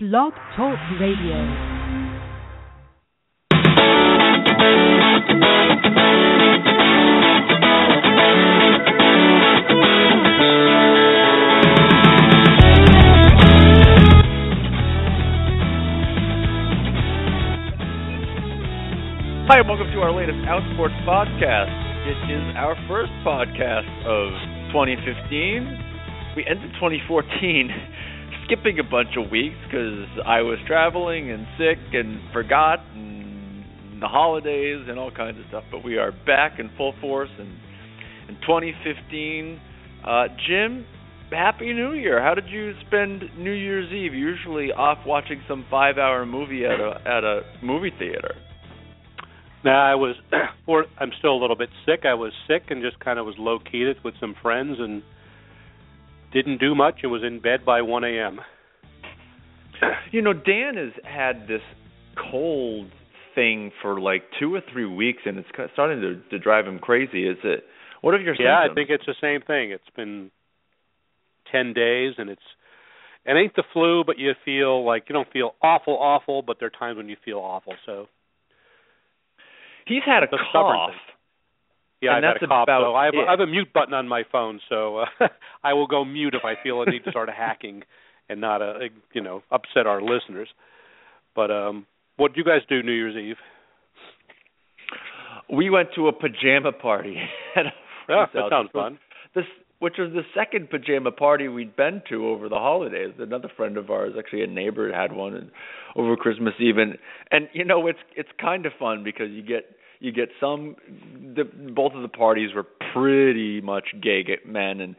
Blog Talk Radio. Hi, and welcome to our latest Outsports podcast. It is our first podcast of 2015. We ended 2014 skipping a bunch of weeks because I was traveling and sick and forgot and the holidays and all kinds of stuff. But we are back in full force and in 2015. Uh, Jim, Happy New Year! How did you spend New Year's Eve? Usually off watching some five-hour movie at a at a movie theater. Now I was, I'm still a little bit sick. I was sick and just kind of was low keyed with some friends and didn't do much and was in bed by 1 a.m. You know, Dan has had this cold thing for like two or three weeks, and it's starting to, to drive him crazy. Is it? What are your Yeah, symptoms? I think it's the same thing. It's been 10 days and it's it ain't the flu, but you feel like you don't feel awful, awful, but there are times when you feel awful. So he's had a cough. thing. Yeah, And I've that's had a cough. about So I have. I have a mute button on my phone, so uh, I will go mute if I feel I need to start hacking and not uh, you know upset our listeners. But um, what did you guys do New Year's Eve? We went to a pajama party at a Yeah, that house, sounds fun. This, which was the second pajama party we'd been to over the holidays. Another friend of ours, actually a neighbor, had one and, over Christmas Eve, and and you know it's it's kind of fun because you get you get some the both of the parties were pretty much gay men and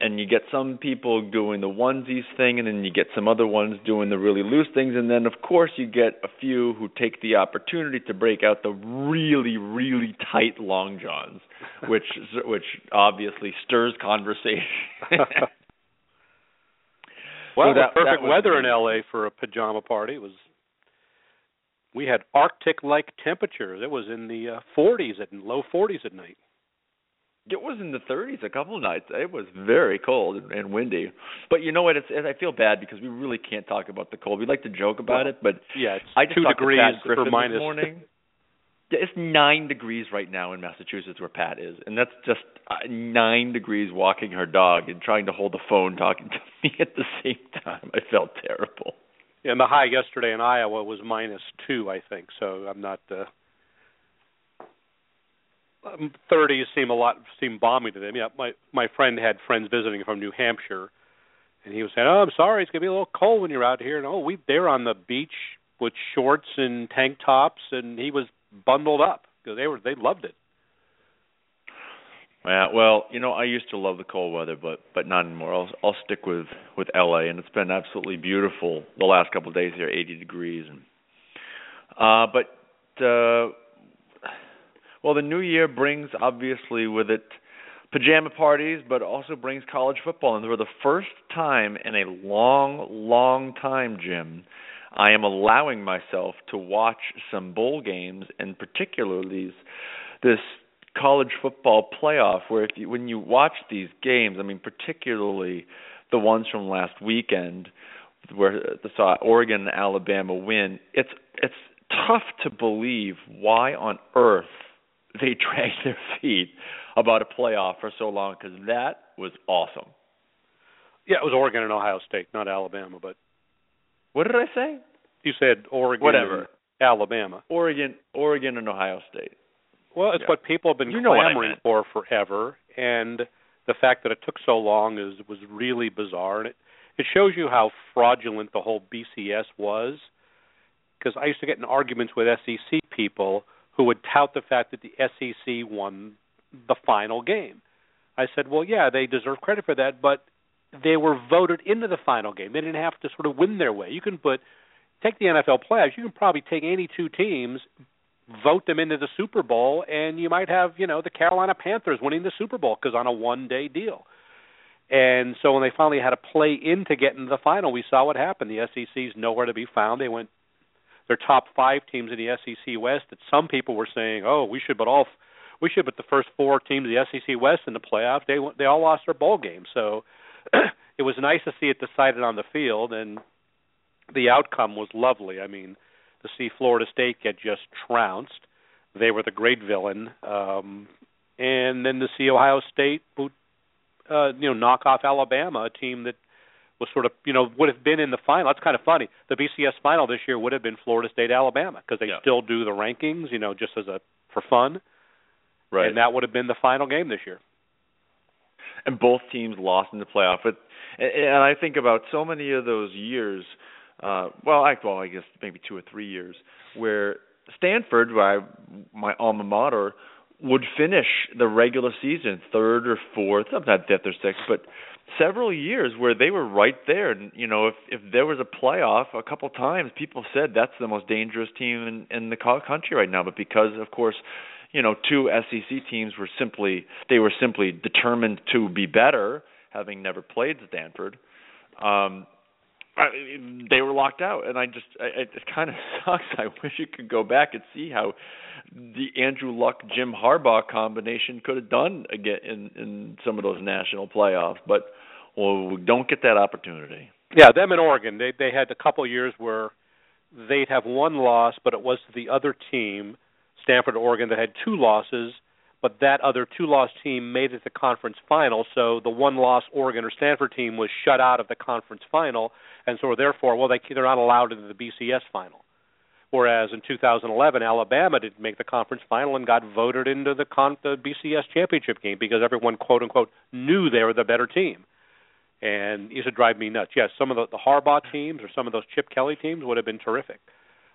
and you get some people doing the onesies thing and then you get some other ones doing the really loose things and then of course you get a few who take the opportunity to break out the really really tight long johns which which obviously stirs conversation Well, So it was that- perfect that was weather in LA for a pajama party. It was we had Arctic-like temperatures. It was in the uh, 40s and low 40s at night. It was in the 30s a couple of nights. It was very cold and, and windy. But you know what? It's I feel bad because we really can't talk about the cold. We like to joke about Well, it, but Yeah, it's I just two degrees for minus. this morning. Yeah, it's nine degrees right now in Massachusetts where Pat is, and that's just uh, nine degrees walking her dog and trying to hold the phone talking to me at the same time. I felt terrible. And the high yesterday in Iowa was minus two, I think. So I'm not. Uh, um, 30s seem a lot seem balmy to them. Yeah, my my friend had friends visiting from New Hampshire, and he was saying, "Oh, I'm sorry, it's gonna be a little cold when you're out here." And oh, we they're on the beach with shorts and tank tops, and he was bundled up because they were they loved it. Yeah, well, you know, I used to love the cold weather, but but not anymore. I'll I'll stick with with LA, and it's been absolutely beautiful the last couple of days here, 80 degrees, and uh, but uh, well, the new year brings obviously with it pajama parties, but also brings college football, and for the first time in a long, long time, Jim. I am allowing myself to watch some bowl games, and particularly these this college football playoff where if you when you watch these games i mean particularly the ones from last weekend where the saw Oregon and Alabama win it's it's tough to believe why on earth they dragged their feet about a playoff for so long cuz that was awesome Yeah, it was Oregon and Ohio State, not Alabama, but what did i say you said Oregon Whatever. and Alabama. Oregon Oregon and Ohio State Well, it's Yeah. what people have been You clamoring for forever, and the fact that it took so long is was really bizarre, and it it shows you how fraudulent the whole BCS was. Because I used to get in arguments with SEC people who would tout the fact that the SEC won the final game. I said, well, yeah, they deserve credit for that, but they were voted into the final game. They didn't have to sort of win their way. You can put take the NFL playoffs. You can probably take any two teams, vote them into the Super Bowl, and you might have you know the Carolina Panthers winning the Super Bowl because on a one day deal. And so when they finally had to play in to the final, we saw what happened. The SEC's nowhere to be found. They went their top five teams in the SEC West. That some people were saying, oh, we should put all we should put the first four teams of the SEC West in the playoffs. They they all lost their bowl games. So it was nice to see it decided on the field, and the outcome was lovely. I mean, to see Florida State get just trounced, they were the great villain, um, and then to see Ohio State boot, uh, you know, knock off Alabama, a team that was sort of you know would have been in the final. That's kind of funny. The BCS final this year would have been Florida State Alabama because they yeah. still do the rankings, you know, just as a for fun. Right. And that would have been the final game this year. And both teams lost in the playoff. But and I think about so many of those years. Uh, well, I well, I guess maybe two or three years where Stanford, my my alma mater, would finish the regular season third or fourth, sometimes fifth or sixth, but several years where they were right there. And you know, if if there was a playoff, a couple times people said that's the most dangerous team in in the country right now. But because, of course, you know, two SEC teams were simply they were simply determined to be better, having never played Stanford. Um, I, they were locked out, and I just I, it kind of sucks. I wish you could go back and see how the Andrew Luck Jim Harbaugh combination could have done again in in some of those national playoffs, but well, we don't get that opportunity. Yeah, them in Oregon, they they had a couple years where they'd have one loss, but it was the other team, Stanford, Oregon, that had two losses but that other two loss team made it to the conference final, so the one loss Oregon or Stanford team was shut out of the conference final, and so therefore, well, they they're not allowed into the BCS final. Whereas in 2011, Alabama didn't make the conference final and got voted into the, con- the BCS championship game because everyone quote unquote knew they were the better team. And it used to drive me nuts. Yes, some of the, the Harbaugh teams or some of those Chip Kelly teams would have been terrific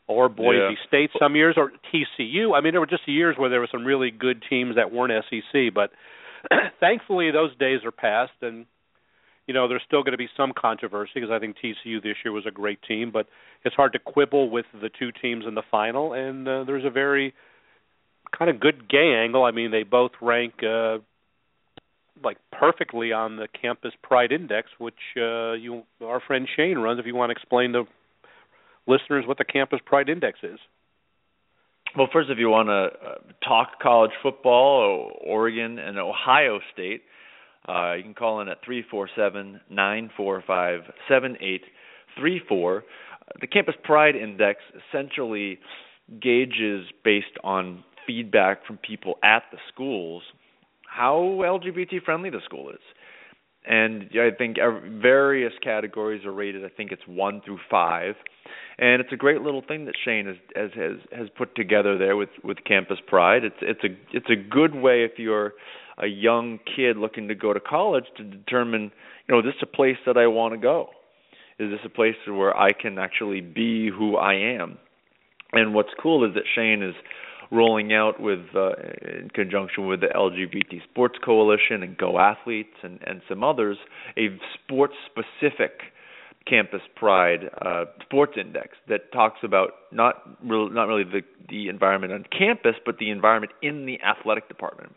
or Boise yeah. State some years, or TCU. I mean, there were just years where there were some really good teams that weren't SEC, but thankfully those days are past, and you know there's still going to be some controversy because I think TCU this year was a great team, but it's hard to quibble with the two teams in the final, and uh, there's a very kind of good gay angle. I mean, they both rank. uh like perfectly on the campus pride index which uh you our friend Shane runs if you want to explain the listeners what the Campus Pride Index is. Well, first, if you want to uh, talk college football, Oregon and Ohio State, uh, you can call in at three four seven nine four five seven eight three four. The Campus Pride Index essentially gauges based on feedback from people at the schools how LGBT friendly the school is. And I think various categories are rated. I think it's one through five and it's a great little thing that Shane has has has, put together there with with Campus Pride. It's it's a it's a good way if you're a young kid looking to go to college to determine, you know, is this a place that I want to go? Is this a place where I can actually be who I am? And what's cool is that Shane is rolling out with uh, in conjunction with the LGBT Sports Coalition and Go Athletes and and some others a sports specific Campus Pride uh, Sports Index that talks about not really, not really the the environment on campus, but the environment in the athletic department.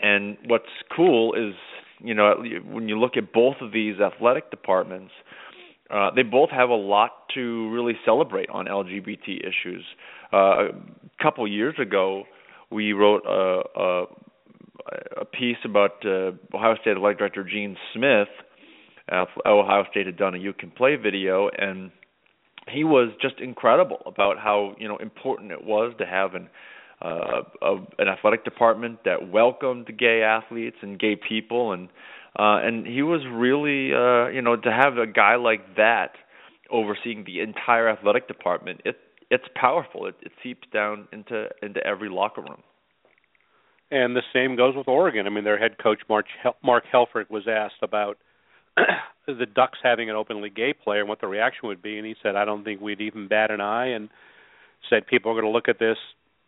And what's cool is, you know, when you look at both of these athletic departments, uh, they both have a lot to really celebrate on LGBT issues. Uh, a couple years ago, we wrote a, a, a piece about uh, Ohio State Athletic Director Gene Smith Ohio State had done a You Can Play video, and he was just incredible about how you know important it was to have an uh, a, an athletic department that welcomed gay athletes and gay people, and uh, and he was really uh, you know to have a guy like that overseeing the entire athletic department. It it's powerful. It, it seeps down into into every locker room. And the same goes with Oregon. I mean, their head coach Mark Hel- Mark Helfrich was asked about the Ducks having an openly gay player and what the reaction would be, and he said, "I don't think we'd even bat an eye," and said people are going to look at this,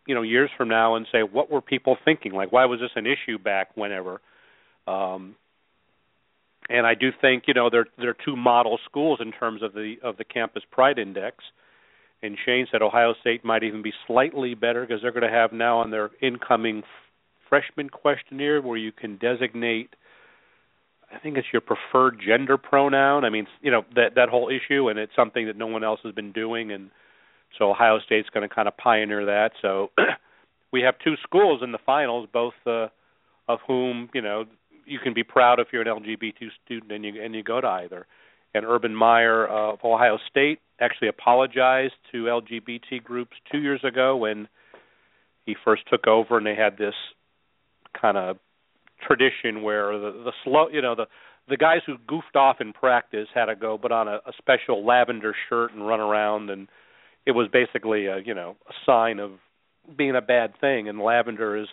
you know, years from now and say, "What were people thinking? Like, why was this an issue back whenever?" Um, and I do think, you know, they're they're two model schools in terms of the of the campus pride index. And Shane said Ohio State might even be slightly better because they're going to have now on their incoming freshman questionnaire where you can designate I think it's your preferred gender pronoun. I mean, you know that that whole issue, and it's something that no one else has been doing, and so Ohio State's going to kind of pioneer that. So we have two schools in the finals, both uh, of whom you know you can be proud if you're an LGBT student and you and you go to either. And Urban Meyer of Ohio State actually apologized to LGBT groups two years ago when he first took over, and they had this kind of tradition where the, the slow, you know, the the guys who goofed off in practice had to go put on a, a special lavender shirt and run around, and it was basically a you know a sign of being a bad thing. And lavender is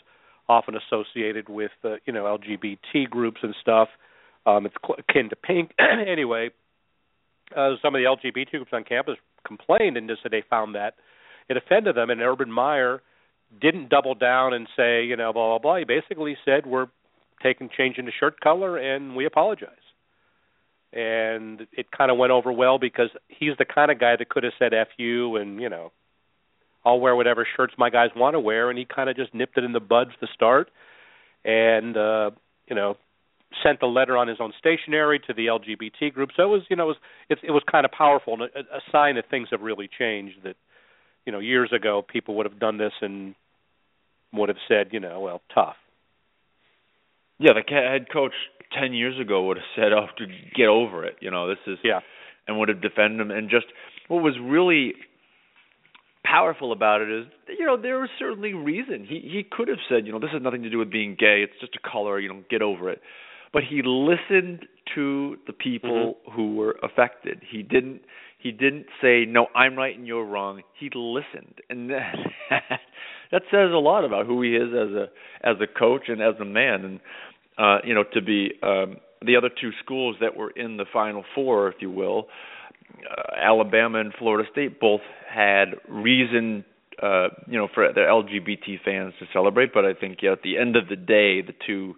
often associated with uh, you know LGBT groups and stuff. Um, it's akin to pink. anyway, uh, some of the LGBT groups on campus complained and just said they found that it offended them. And Urban Meyer didn't double down and say you know blah blah blah. He basically said we're taking changing the shirt color and we apologize. And it kind of went over well because he's the kind of guy that could have said "f you" and you know I'll wear whatever shirts my guys want to wear, and he kind of just nipped it in the buds to start, and uh, you know, sent the letter on his own stationery to the LGBT group. So it was, you know, it was it, it was kind of powerful and a, a sign that things have really changed. That you know, years ago people would have done this and would have said, you know, well, tough. Yeah, the head coach ten years ago would have said, "Oh, to get over it." You know, this is yeah, and would have defended him. And just what was really powerful about it is you know there was certainly reason. He he could have said you know this has nothing to do with being gay it's just a color you know get over it. But he listened to the people mm-hmm. who were affected. He didn't he didn't say no i'm right and you're wrong. He listened. And that that says a lot about who he is as a as a coach and as a man. And uh you know to be um the other two schools that were in the final four if you will uh, Alabama and Florida State both had reason uh you know for the LGBT fans to celebrate but I think yeah, at the end of the day the two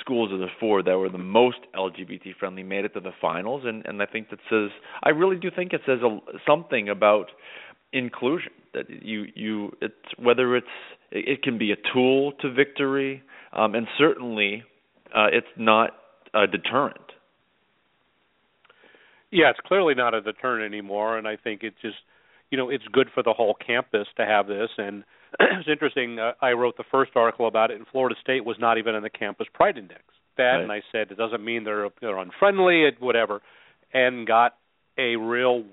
schools of the four that were the most LGBT friendly made it to the finals and and I think that says I really do think it says a, something about inclusion that you you it's whether it's it, it can be a tool to victory um and certainly uh it's not a deterrent yeah, it's clearly not a deterrent anymore, and I think it's just, you know, it's good for the whole campus to have this. And it's interesting. Uh, I wrote the first article about it, and Florida State was not even in the campus pride index. That, right. and I said it doesn't mean they're they're unfriendly, whatever, and got a real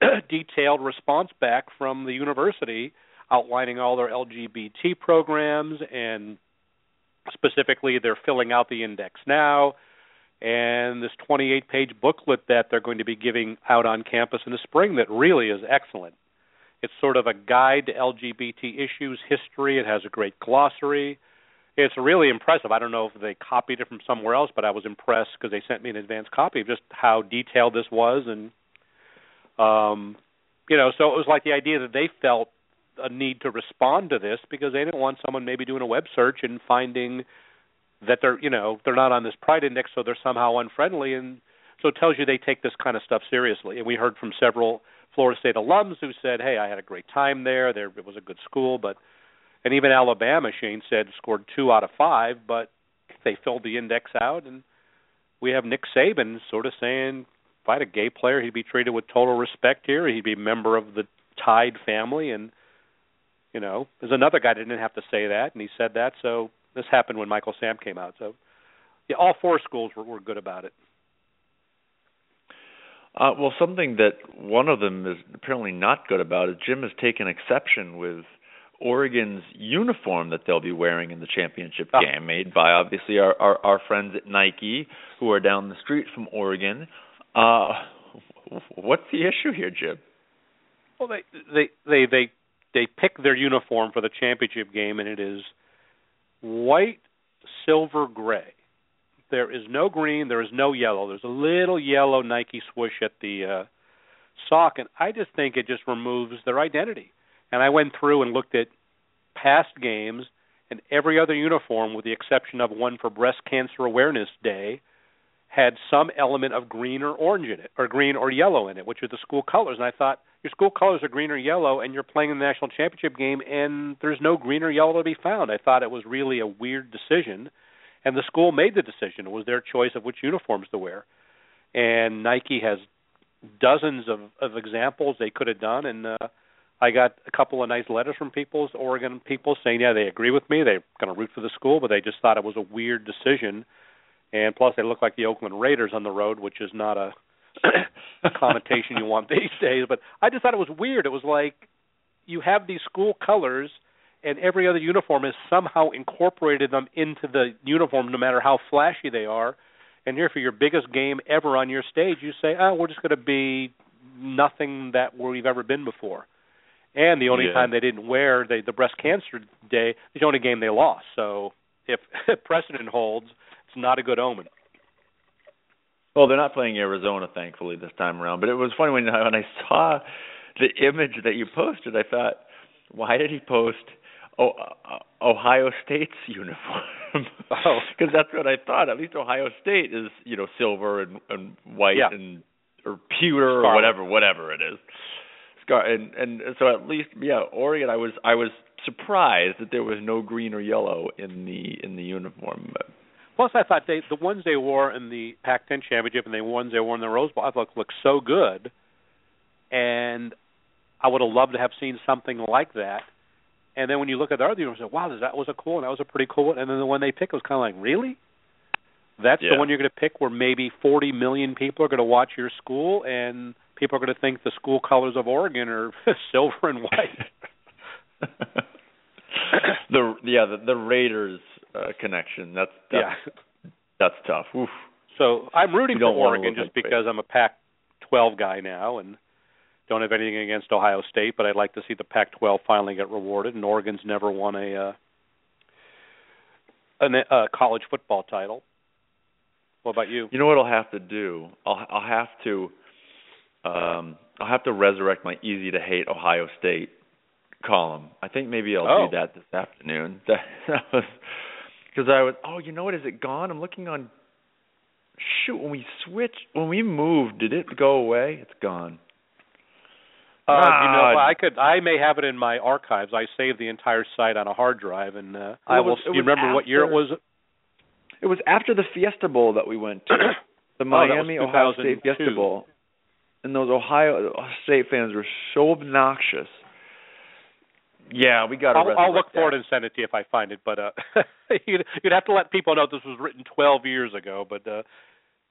detailed response back from the university outlining all their LGBT programs and specifically they're filling out the index now and this 28 page booklet that they're going to be giving out on campus in the spring that really is excellent. It's sort of a guide to LGBT issues history. It has a great glossary. It's really impressive. I don't know if they copied it from somewhere else, but I was impressed because they sent me an advance copy of just how detailed this was and um you know, so it was like the idea that they felt a need to respond to this because they didn't want someone maybe doing a web search and finding that they're you know they're not on this pride index so they're somehow unfriendly and so it tells you they take this kind of stuff seriously. And we heard from several Florida State alums who said hey I had a great time there. There it was a good school but and even Alabama Shane said scored 2 out of 5 but they filled the index out and we have Nick Saban sort of saying if I had a gay player he'd be treated with total respect here. He'd be a member of the Tide family and you know there's another guy that didn't have to say that and he said that so this happened when Michael Sam came out. So, yeah, all four schools were, were good about it. Uh, well, something that one of them is apparently not good about is Jim has taken exception with Oregon's uniform that they'll be wearing in the championship oh. game, made by obviously our, our our friends at Nike, who are down the street from Oregon. Uh, what's the issue here, Jim? Well, they they they they they pick their uniform for the championship game, and it is white, silver, gray. There is no green. There is no yellow. There's a little yellow Nike swoosh at the uh, sock, and I just think it just removes their identity. And I went through and looked at past games, and every other uniform, with the exception of one for Breast Cancer Awareness Day, had some element of green or orange in it, or green or yellow in it, which are the school colors. And I thought, your school colors are green or yellow, and you're playing in the national championship game, and there's no green or yellow to be found. I thought it was really a weird decision, and the school made the decision. It was their choice of which uniforms to wear, and Nike has dozens of of examples they could have done, and uh, I got a couple of nice letters from people, Oregon people, saying yeah they agree with me, they're going to root for the school, but they just thought it was a weird decision, and plus they look like the Oakland Raiders on the road, which is not a connotation you want these days. But I just thought it was weird. It was like you have these school colors, and every other uniform has somehow incorporated them into the uniform, no matter how flashy they are. And here, for your biggest game ever on your stage, you say, "Oh, we're just going to be nothing that we've ever been before." And the only Yeah. time they didn't wear the the breast cancer day is the only game they lost. So if precedent holds, it's not a good omen. Well, they're not playing Arizona, thankfully, this time around. But it was funny when I, when I saw the image that you posted. I thought, why did he post oh, Ohio State's uniform? Oh. because that's what I thought. At least Ohio State is you know silver and and white Yeah. and or pewter or whatever whatever it is. Scar and and so at least yeah, Oregon. I was I was surprised that there was no green or yellow in the in the uniform. But Plus, I thought they the ones they wore in the Pac-10 championship and the ones they wore in the Rose Bowl, I thought looked so good, and I would have loved to have seen something like that. And then when you look at the other uniforms, "Wow, that was a cool one. That was a pretty cool one." And then the one they picked was kind of like, "Really? That's Yeah. the one you're going to pick where maybe 40 million people are going to watch your school, and people are going to think the school colors of Oregon are silver and white." the yeah the, the Raiders uh, connection that's that's yeah. that's tough. Oof. So I'm rooting for Oregon just like because I'm a Pac-12 guy now and don't have anything against Ohio State, but I'd like to see the Pac-12 finally get rewarded. And Oregon's never won a uh, a uh, college football title. What about you? You know what I'll have to do? I'll I'll have to um I'll have to resurrect my easy to hate Ohio State column. I think maybe I'll Oh. do that this afternoon. That, that was because I was oh you know what is it gone? I'm looking on. Shoot, when we switched, when we moved, did it go away? It's gone. Uh, you know, Ah. I could. I may have it in my archives. I saved the entire site on a hard drive, and uh, Well, I will. was- do you remember what year it was? It was after the Fiesta Bowl that we went to. The Oh, Miami Ohio State Fiesta Bowl. And those Ohio State fans were so obnoxious. Yeah, we got I'll, I'll look for it and send it to you if I find it. But uh, you'd, you'd have to let people know this was written 12 years ago. But uh,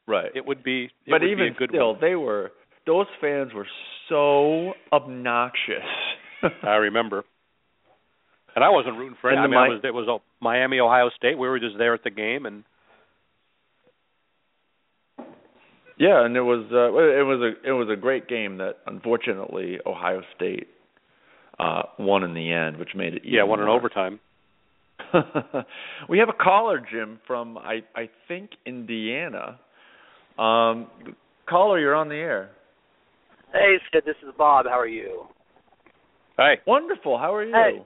Right. it would be. It but would even be a good still, one. they were those fans were so obnoxious. I remember. And I wasn't rooting for it. I mean, Mi- was, it was uh, Miami, Ohio State. We were just there at the game, and yeah, and it was uh, it was a it was a great game that unfortunately Ohio State uh won in the end, which made it yeah, even won in overtime. we have a caller, Jim, from I I think Indiana. Um, caller, you're on the air. Hey, Sid, this is Bob. How are you? Hey, Wonderful. How are you? Hey.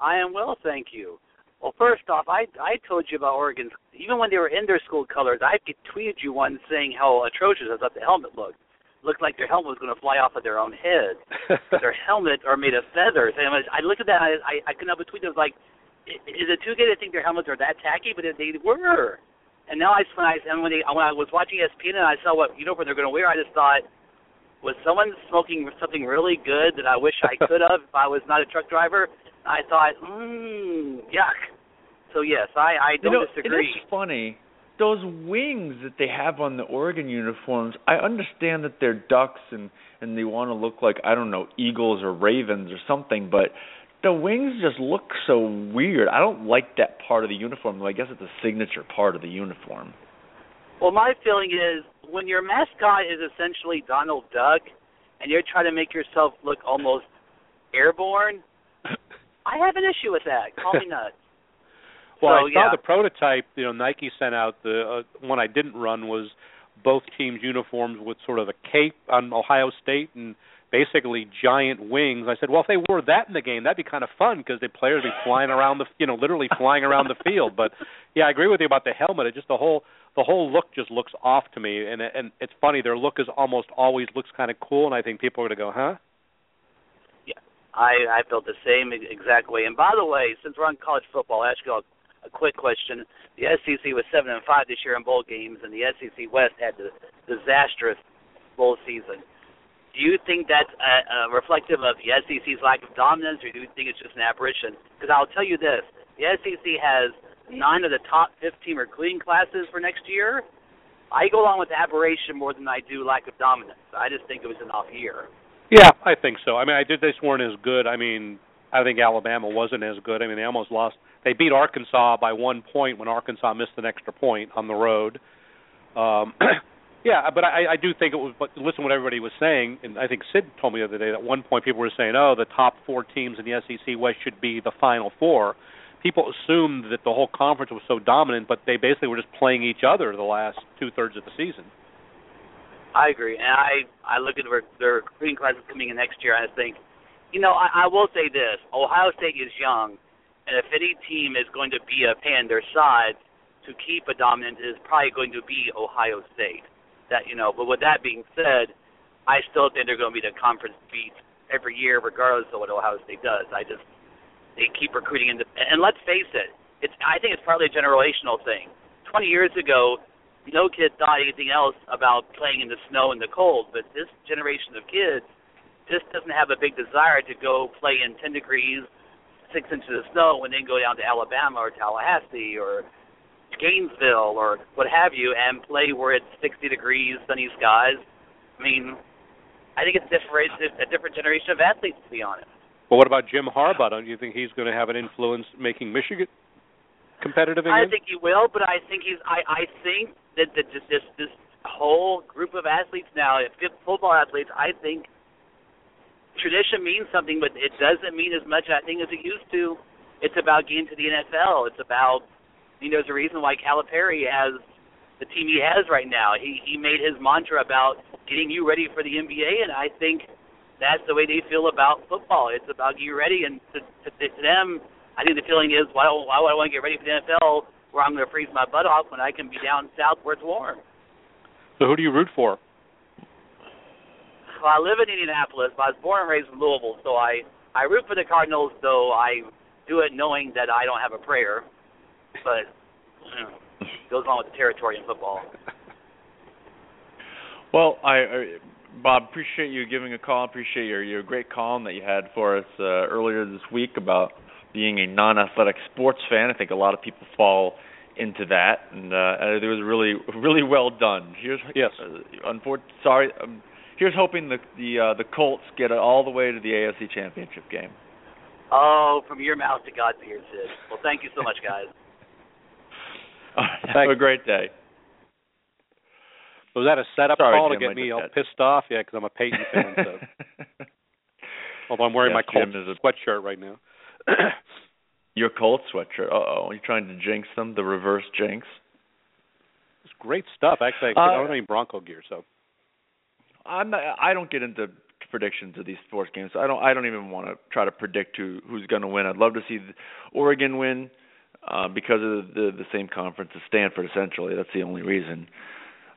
I am well, thank you. Well, first off, I I told you about Oregon's. Even when they were in their school colors, I tweeted you one saying how atrocious I thought the helmet looked. Looked like their helmet was going to fly off of their own head. their helmet are made of feathers. And I, looked at that, and I, I I couldn't help but tweet. I was like, is it too gay to think their helmets are that tacky? But they were. And now I when I and when they when I was watching ESPN and I saw what uniform they're going to wear, I just thought, was someone smoking something really good that I wish I could have if I was not a truck driver? I thought, mmm, yuck. So yes, I I don't know, disagree. It is funny. Those wings that they have on the Oregon uniforms, I understand that they're ducks and and they want to look like I don't know eagles or ravens or something, but the wings just look so weird. I don't like that part of the uniform. Though I guess it's a signature part of the uniform. Well, my feeling is when your mascot is essentially Donald Duck, and you're trying to make yourself look almost airborne, I have an issue with that. Call me nuts. Well, So, I saw yeah. the prototype. You know, Nike sent out the uh, one I didn't run was both teams' uniforms with sort of a cape on Ohio State and basically giant wings. I said, well, if they wore that in the game, that'd be kind of fun because the players would be flying around the, you know, literally flying around the field. But yeah, I agree with you about the helmet. It just the whole the whole look just looks off to me, and and it's funny. Their look is almost always looks kind of cool, and I think people are going to go, huh? I I felt the same exact way. And by the way, since we're on college football, I'll ask you all a quick question. The SEC was seven and five this year in bowl games, and the SEC West had the disastrous bowl season. Do you think that's uh, uh, reflective of the SEC's lack of dominance, or do you think it's just an apparition? Because I'll tell you this: the SEC has nine of the top 15 recruiting classes for next year. I go along with aberration more than I do lack of dominance. I just think it was an off year. Yeah, I think so. I mean, I did. They weren't as good. I mean, I think Alabama wasn't as good. I mean, they almost lost. They beat Arkansas by one point when Arkansas missed an extra point on the road. Um, yeah, but I, I do think it was. But listen, to what everybody was saying, and I think Sid told me the other day that at one point people were saying, "Oh, the top four teams in the SEC West should be the Final Four people assumed that the whole conference was so dominant, but they basically were just playing each other the last two thirds of the season. I agree, and I I look at their, recruiting classes coming in next year, I think, you know, I, I will say this: Ohio State is young, and if any team is going to be a pan their side to keep a dominant, is probably going to be Ohio State. That you know, but with that being said, I still think they're going to be the conference beat every year, regardless of what Ohio State does. I just they keep recruiting into, and let's face it, it's I think it's partly a generational thing. Twenty years ago, no kid thought anything else about playing in the snow and the cold, but this generation of kids just doesn't have a big desire to go play in 10 degrees, six inches of snow, and then go down to Alabama or Tallahassee or Gainesville or what have you, and play where it's 60 degrees, sunny skies. I mean, I think it's different, a different generation of athletes, to be honest. Well, what about Jim Harbaugh? Don't you think he's going to have an influence making Michigan competitive again? I think he will, but I think he's. I I think that just this this whole group of athletes now, football athletes, I think tradition means something, but it doesn't mean as much I think as it used to. It's about getting to the NFL. It's about you know, there's a reason why Calipari has the team he has right now. He he made his mantra about getting you ready for the NBA, and I think that's the way they feel about football. It's about you ready, and to, to, to them, I think the feeling is, why, why would I want to get ready for the NFL where I'm going to freeze my butt off when I can be down south where it's warm? So who do you root for? Well, I live in Indianapolis, but I was born and raised in Louisville, so I I root for the Cardinals, though I do it knowing that I don't have a prayer, but you know, goes along with the territory in football. Well, I, I Bob, appreciate you giving a call. Appreciate your your great column that you had for us uh, earlier this week about being a non-athletic sports fan. I think a lot of people fall into that, and uh, it was really really well done. Here's yes. Uh, unfortunately, sorry. Um, here's hoping the the uh, the Colts get it all the way to the AFC Championship game. Oh, from your mouth to God's ears, Sid. Well, thank you so much, guys. have a great day. Was that a setup Sorry, call Jim, to get me all pissed off? Yeah, because I'm a Peyton fan. So. Although I'm wearing yes, my Colts a... sweatshirt right now. Your Colts sweatshirt. Uh oh, you're you trying to jinx them? The reverse jinx. It's great stuff. Actually, I uh, don't have any Bronco gear, so. I'm not, I don't get into predictions of these sports games. I don't. I don't even want to try to predict who who's going to win. I'd love to see Oregon win uh, because of the the same conference as Stanford. Essentially, that's the only reason.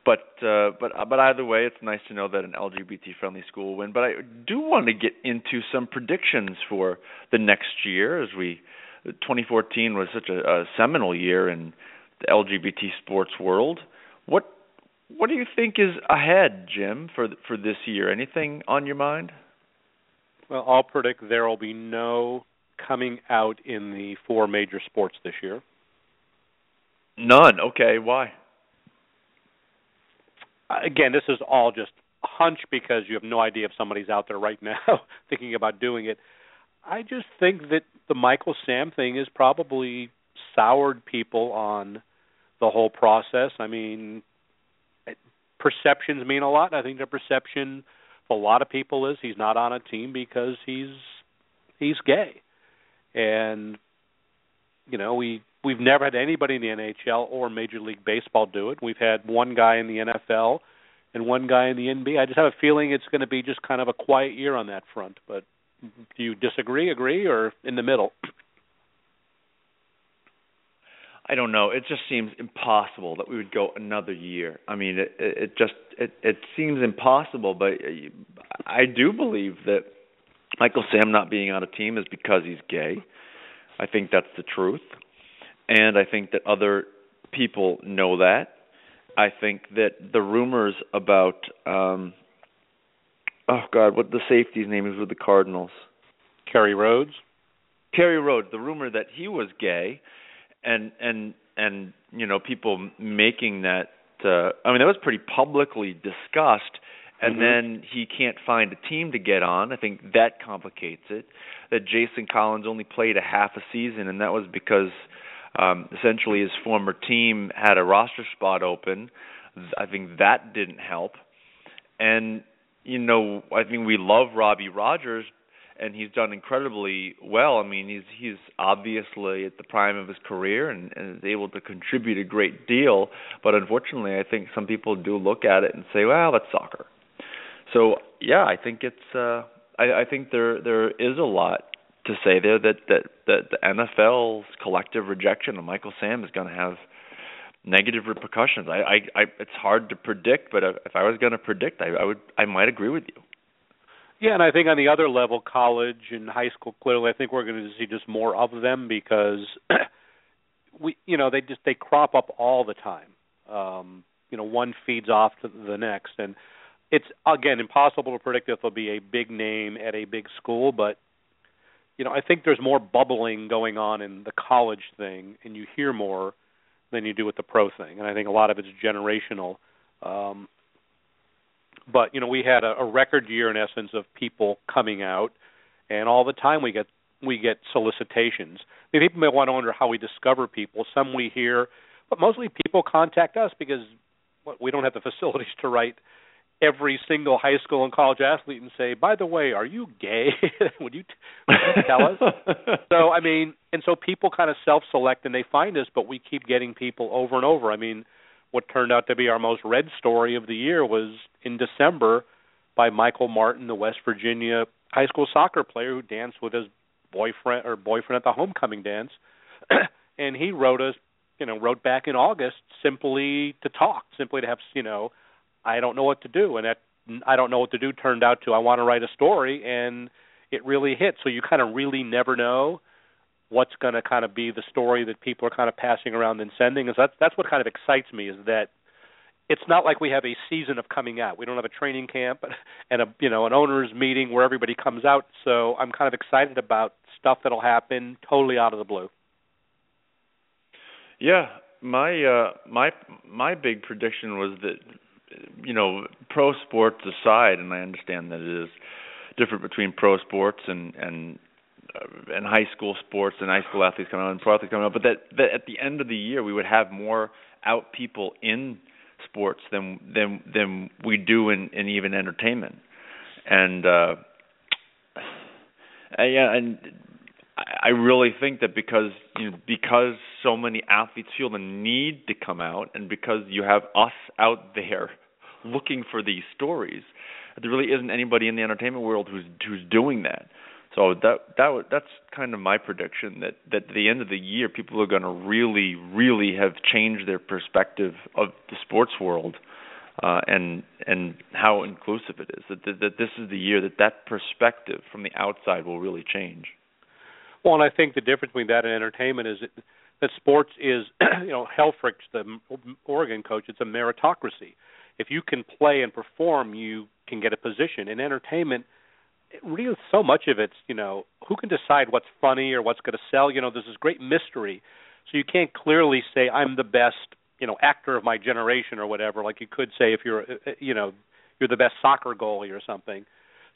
But uh, but but either way, it's nice to know that an LGBT friendly school will win. But I do want to get into some predictions for the next year, as we 2014 was such a, a seminal year in the LGBT sports world. What what do you think is ahead, Jim, for for this year? Anything on your mind? Well, I'll predict there will be no coming out in the four major sports this year. None. Okay, why? again, this is all just a hunch because you have no idea if somebody's out there right now thinking about doing it. I just think that the Michael Sam thing has probably soured people on the whole process. I mean, perceptions mean a lot. I think the perception for a lot of people is he's not on a team because he's he's gay. And you know, we we've never had anybody in the NHL or Major League Baseball do it. We've had one guy in the NFL and one guy in the NBA. I just have a feeling it's going to be just kind of a quiet year on that front. But do you disagree, agree, or in the middle? I don't know. It just seems impossible that we would go another year. I mean, it, it just it, it seems impossible. But I do believe that Michael Sam not being on a team is because he's gay. I think that's the truth and I think that other people know that. I think that the rumors about um oh god, what the safety's name is with the Cardinals. Kerry Rhodes. Kerry Rhodes, the rumor that he was gay and and and you know people making that uh, I mean that was pretty publicly discussed and mm-hmm. then he can't find a team to get on. I think that complicates it. That Jason Collins only played a half a season, and that was because um, essentially his former team had a roster spot open. I think that didn't help. And you know, I think we love Robbie Rogers, and he's done incredibly well. I mean, he's he's obviously at the prime of his career and, and is able to contribute a great deal. But unfortunately, I think some people do look at it and say, "Well, that's soccer." So yeah, I think it's. uh I, I think there there is a lot to say there that that that the NFL's collective rejection of Michael Sam is going to have negative repercussions. I, I, I it's hard to predict, but if I was going to predict, I, I would I might agree with you. Yeah, and I think on the other level, college and high school, clearly, I think we're going to see just more of them because we, you know, they just they crop up all the time. Um, you know, one feeds off to the next, and it's again impossible to predict if there'll be a big name at a big school, but you know, I think there's more bubbling going on in the college thing, and you hear more than you do with the pro thing, and I think a lot of it's generational. Um, but you know, we had a, a record year in essence of people coming out, and all the time we get we get solicitations. I mean, people may want to wonder how we discover people. Some we hear, but mostly people contact us because well, we don't have the facilities to write every single high school and college athlete and say, "By the way, are you gay? would you, t- would you tell us?" so I mean, and so people kind of self-select and they find us, but we keep getting people over and over. I mean, what turned out to be our most read story of the year was in December by Michael Martin, the West Virginia high school soccer player who danced with his boyfriend or boyfriend at the homecoming dance, and he wrote us, you know, wrote back in August simply to talk, simply to have, you know I don't know what to do, and that I don't know what to do turned out to I want to write a story, and it really hit. So you kind of really never know what's going to kind of be the story that people are kind of passing around and sending. So that's that's what kind of excites me is that it's not like we have a season of coming out. We don't have a training camp and a you know an owners meeting where everybody comes out. So I'm kind of excited about stuff that'll happen totally out of the blue. Yeah, my uh my my big prediction was that you know, pro sports aside, and I understand that it is different between pro sports and and and high school sports and high school athletes coming out and pro athletes coming out, but that that at the end of the year we would have more out people in sports than than than we do in in even entertainment, and uh, yeah, and I really think that because you know, because so many athletes feel the need to come out, and because you have us out there looking for these stories, there really isn't anybody in the entertainment world who's who's doing that. So that that that's kind of my prediction that that at the end of the year, people are going to really really have changed their perspective of the sports world. Uh, and and how inclusive it is that, that that this is the year that that perspective from the outside will really change. Well, and I think the difference between that and entertainment is that, that sports is, you know, Helfrich, the Oregon coach, it's a meritocracy. If you can play and perform, you can get a position. In entertainment, really so much of it's, you know, who can decide what's funny or what's going to sell? You know, there's this great mystery. So you can't clearly say I'm the best, you know, actor of my generation or whatever. Like you could say if you're, uh, uh, you know, you're the best soccer goalie or something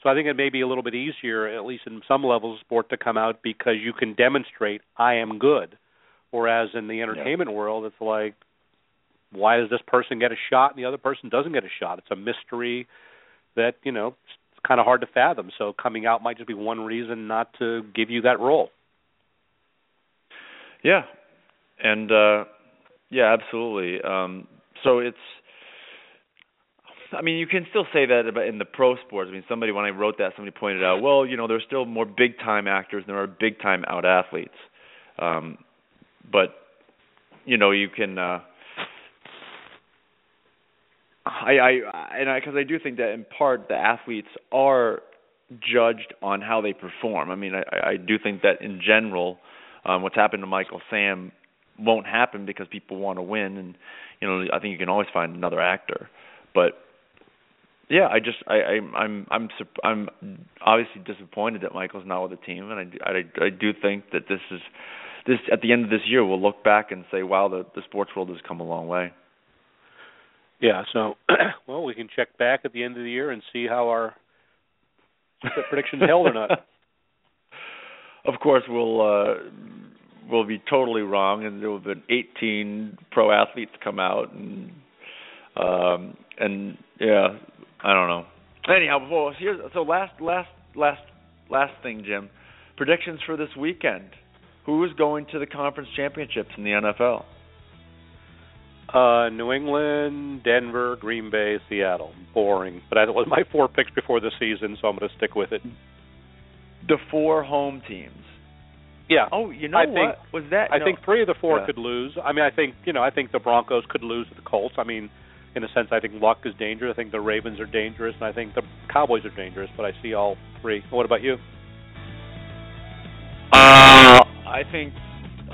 so I think it may be a little bit easier, at least in some levels of sport, to come out because you can demonstrate I am good. Whereas in the entertainment yeah. world, it's like, why does this person get a shot and the other person doesn't get a shot? It's a mystery that you know kind of hard to fathom. So coming out might just be one reason not to give you that role. Yeah, and uh yeah, absolutely. Um so it's I mean, you can still say that about in the pro sports. I mean, somebody when I wrote that, somebody pointed out, well, you know, there's still more big time actors than there are big time out athletes. Um, but you know, you can. uh I, I and I because I do think that in part the athletes are judged on how they perform. I mean, I, I do think that in general, um, what's happened to Michael Sam won't happen because people want to win, and you know, I think you can always find another actor. But yeah, I just I, I I'm I'm I'm obviously disappointed that Michael's not with the team, and I, I I do think that this is this at the end of this year we'll look back and say, wow, the the sports world has come a long way. Yeah. So, well, we can check back at the end of the year and see how our predictions held or not. Of course, we'll uh, we'll be totally wrong, and there will been 18 pro athletes come out, and um, and yeah, I don't know. Anyhow, well, here's so last last last last thing, Jim. Predictions for this weekend. Who is going to the conference championships in the NFL? Uh, New England, Denver, Green Bay, Seattle. Boring, but that was my four picks before the season, so I'm going to stick with it. The four home teams. Yeah. Oh, you know I what? think- was that? I no. think three of the four Yeah. could lose. I mean, I think you know, I think the Broncos could lose to the Colts. I mean, in a sense, I think Luck is dangerous. I think the Ravens are dangerous, and I think the Cowboys are dangerous. But I see all three. What about you? Uh, I think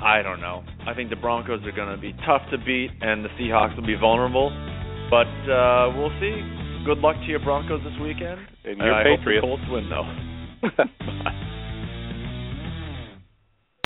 I don't know. I think the Broncos are going to be tough to beat, and the Seahawks will be vulnerable. But uh, we'll see. Good luck to your Broncos this weekend. And your I hope Patriots. the Colts win, though.